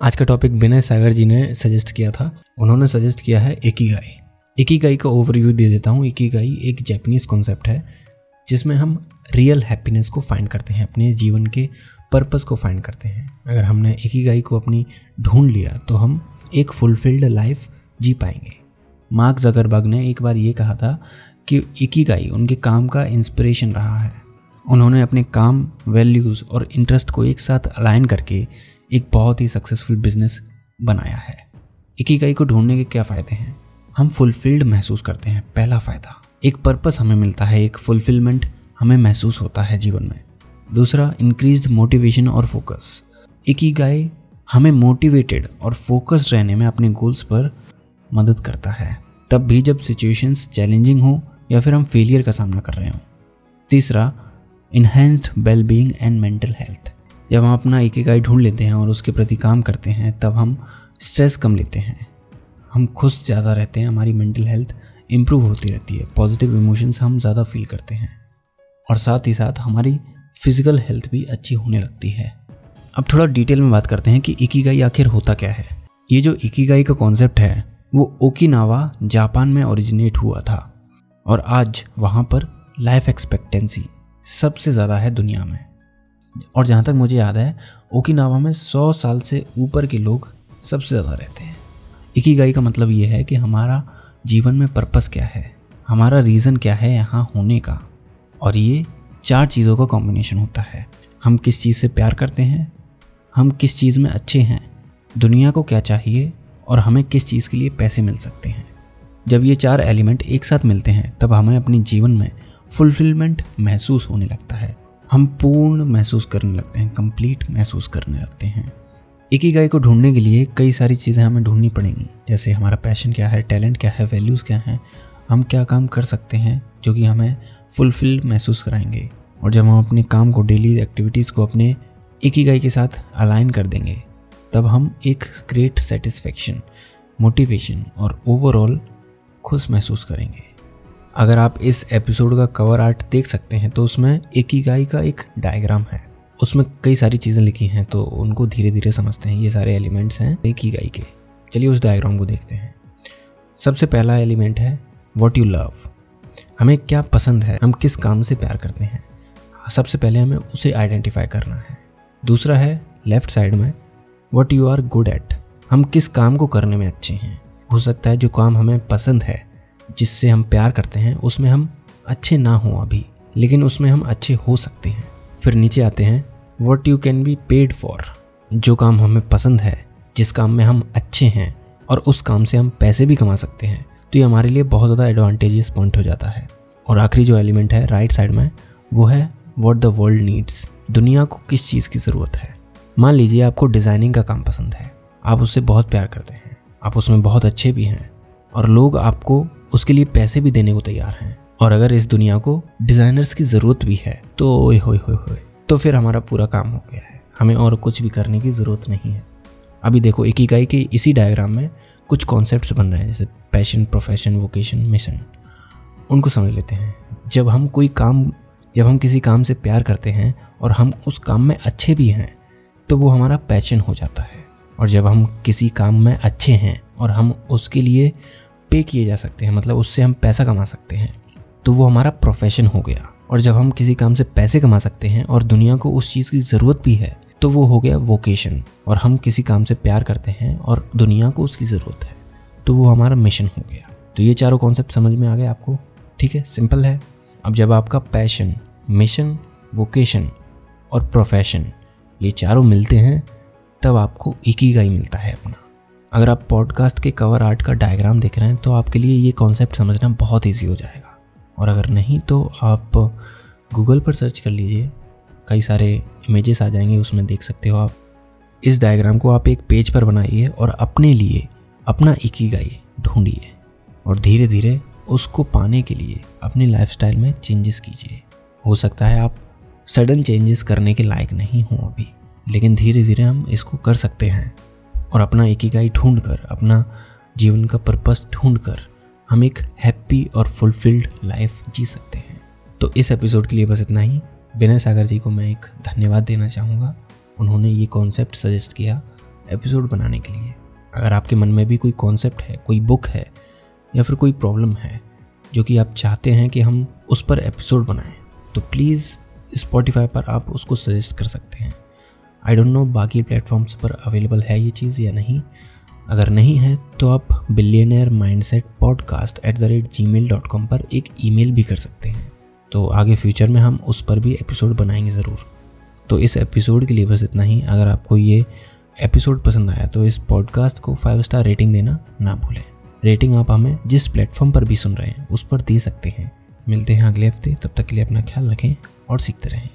आज का टॉपिक विनय सागर जी ने सजेस्ट किया था। उन्होंने सजेस्ट किया है एकीगाई। एकीगाई का ओवरव्यू दे देता हूँ। एकीगाई एक जैपनीज कॉन्सेप्ट है, जिसमें हम रियल हैप्पीनेस को फाइंड करते हैं, अपने जीवन के पर्पस को फाइंड करते हैं। अगर हमने एकीगाई को अपनी ढूंढ लिया तो हम एक फुलफिल्ड लाइफ जी पाएँगे। मार्क जगरबर्ग ने एक बार ये कहा था कि एकीगाई उनके काम का इंस्पिरेशन रहा है। उन्होंने अपने काम वैल्यूज़ और इंटरेस्ट को एक साथ अलाइन करके एक बहुत ही सक्सेसफुल बिज़नेस बनाया है। इकीगाई को ढूँढने के क्या फ़ायदे हैं? हम फुलफिल्ड महसूस करते हैं, पहला फ़ायदा। एक पर्पस हमें मिलता है, एक फुलफिलमेंट हमें महसूस होता है जीवन में। दूसरा इंक्रीज मोटिवेशन और फोकस इकीगाई हमें मोटिवेटेड और फोकस्ड रहने में अपने गोल्स पर मदद करता है। तब भी जब सिचुएशंस चैलेंजिंग हो या फिर हम फेलियर का सामना कर रहे हों। तीसरा enhanced wellbeing and mental health जब हम अपना एक इकाई ढूंढ लेते हैं और उसके प्रति काम करते हैं, तब हम स्ट्रेस कम लेते हैं। हम खुश ज़्यादा रहते हैं, हमारी मेंटल हेल्थ इम्प्रूव होती रहती है पॉजिटिव इमोशंस हम ज़्यादा फील करते हैं। और साथ ही साथ हमारी फ़िज़िकल हेल्थ भी अच्छी होने लगती है। अब थोड़ा डिटेल में बात करते हैं कि इकीगाई आखिर होता क्या है। ये जो इकीगाई का कॉन्सेप्ट है, वो ओकिनावा, जापान में ओरिजिनेट हुआ था। और आज वहाँ पर लाइफ एक्सपेक्टेंसी सबसे ज़्यादा है दुनिया में। और जहाँ तक मुझे याद है, ओकिनावा में सौ साल से ऊपर के लोग सबसे ज़्यादा रहते हैं। इकीगाई का मतलब ये है कि हमारा जीवन में पर्पस क्या है, हमारा रीज़न क्या है यहाँ होने का। और ये चार चीज़ों का कॉम्बिनेशन होता है। हम किस चीज़ से प्यार करते हैं, हम किस चीज़ में अच्छे हैं, दुनिया को क्या चाहिए और हमें किस चीज़ के लिए पैसे मिल सकते हैं। जब ये चार एलिमेंट एक साथ मिलते हैं, तब हमें अपने जीवन में फुलफिलमेंट महसूस होने लगता है। हम पूर्ण महसूस करने लगते हैं कंप्लीट महसूस करने लगते हैं। एक ही गाय को ढूँढने के लिए कई सारी चीज़ें हमें ढूंढनी पड़ेंगी, जैसे हमारा पैशन क्या है टैलेंट क्या है वैल्यूज़ क्या हैं, हम क्या काम कर सकते हैं, जो कि हमें फुलफिल महसूस कराएँगे। और जब हम अपने काम को डेली एक्टिविटीज़ को अपने एक ही गाय के साथ अलाइन कर देंगे, तब हम एक ग्रेट सेटिस्फेक्शन मोटिवेशन और ओवरऑल खुश महसूस करेंगे। अगर आप इस एपिसोड का कवर आर्ट देख सकते हैं तो उसमें एक ही गाय का एक डायग्राम है। उसमें कई सारी चीज़ें लिखी हैं तो उनको धीरे धीरे समझते हैं। ये सारे एलिमेंट्स हैं एक ही गाय के। चलिए उस डायग्राम को देखते हैं। सबसे पहला एलिमेंट है वॉट यू लव हमें क्या पसंद है, हम किस काम से प्यार करते हैं? सबसे पहले हमें उसे आइडेंटिफाई करना है। दूसरा है लेफ़्ट साइड में what you are good at हम किस काम को करने में अच्छे हैं? हो सकता है जो काम हमें पसंद है जिससे हम प्यार करते हैं, उसमें हम अच्छे ना हों अभी, लेकिन उसमें हम अच्छे हो सकते हैं। फिर नीचे आते हैं what you can be paid for जो काम हमें पसंद है, जिस काम में हम अच्छे हैं, और उस काम से हम पैसे भी कमा सकते हैं तो ये हमारे लिए बहुत ज़्यादा एडवांटेजियस पॉइंट हो जाता है। और आखिरी जो एलिमेंट है राइट साइड में, वो है वॉट द वर्ल्ड नीड्स दुनिया को किस चीज़ की ज़रूरत है? मान लीजिए आपको डिज़ाइनिंग का काम पसंद है, आप उससे बहुत प्यार करते हैं, आप उसमें बहुत अच्छे भी हैं, और लोग आपको उसके लिए पैसे भी देने को तैयार हैं। और अगर इस दुनिया को डिज़ाइनर्स की ज़रूरत भी है तो ओए होए होए तो फिर हमारा पूरा काम हो गया है। हमें और कुछ भी करने की ज़रूरत नहीं है। अभी देखो एक इकाई के इसी डायग्राम में कुछ कॉन्सेप्ट बन रहे हैं, जैसे पैशन प्रोफेशन वोकेशन मिशन उनको समझ लेते हैं। जब हम कोई काम, जब हम किसी काम से प्यार करते हैं और हम उस काम में अच्छे भी हैं तो वो हमारा पैशन हो जाता है। और जब हम किसी काम में अच्छे हैं और हम उसके लिए पे किए जा सकते हैं मतलब उससे हम पैसा कमा सकते हैं। तो वो हमारा प्रोफेशन हो गया। और जब हम किसी काम से पैसे कमा सकते हैं और दुनिया को उस चीज़ की ज़रूरत भी है तो वो हो गया वोकेशन और हम किसी काम से प्यार करते हैं और दुनिया को उसकी ज़रूरत है। तो वो हमारा मिशन हो गया। तो ये चारों कॉन्सेप्ट समझ में आ गए आपको? ठीक है सिंपल है। अब जब आपका पैशन मिशन वोकेशन और प्रोफेशन ये चारों मिलते हैं, तब आपको एक ही गाई मिलता है अपना। अगर आप पॉडकास्ट के कवर आर्ट का डायग्राम देख रहे हैं तो आपके लिए ये कॉन्सेप्ट समझना बहुत ईजी हो जाएगा। और अगर नहीं तो आप गूगल पर सर्च कर लीजिए। कई सारे इमेजेस आ जाएँगे, उसमें देख सकते हो आप। इस डायग्राम को आप एक पेज पर बनाइए और अपने लिए अपना इकीगाई ढूंढिए। और धीरे धीरे उसको पाने के लिए अपनी लाइफस्टाइल में चेंजेस कीजिए। हो सकता है आप सडन चेंजेस करने के लायक नहीं हो अभी, लेकिन धीरे धीरे हम इसको कर सकते हैं। और अपना एक गाई ढूंढ कर अपना जीवन का पर्पस ढूंढ कर हम एक हैप्पी और फुलफिल्ड लाइफ जी सकते हैं। तो इस एपिसोड के लिए बस इतना ही। विनय सागर जी को मैं एक धन्यवाद देना चाहूँगा। उन्होंने ये कॉन्सेप्ट सजेस्ट किया एपिसोड बनाने के लिए। अगर आपके मन में भी कोई कॉन्सेप्ट है, कोई बुक है, या फिर कोई प्रॉब्लम है, जो कि आप चाहते हैं कि हम उस पर एपिसोड बनाएँ तो प्लीज़ स्पॉटिफाई पर आप उसको सजेस्ट कर सकते हैं। आई डोंट नो बाकी प्लेटफॉर्म्स पर अवेलेबल है ये चीज़ या नहीं। अगर नहीं है तो आप billionaire mindset podcast at the rate Gmail dot com पर एक ईमेल भी कर सकते हैं। तो आगे फ्यूचर में हम उस पर भी एपिसोड बनाएँगे ज़रूर। तो इस एपिसोड के लिए बस इतना ही। अगर आपको ये एपिसोड पसंद आया तो इस पॉडकास्ट को फाइव स्टार रेटिंग देना ना भूलें। रेटिंग आप हमें जिस प्लेटफॉर्म पर भी सुन रहे हैं, उस पर दे सकते हैं। मिलते हैं अगले हफ़्ते। तब तक के लिए अपना ख्याल रखें और सीखते रहें।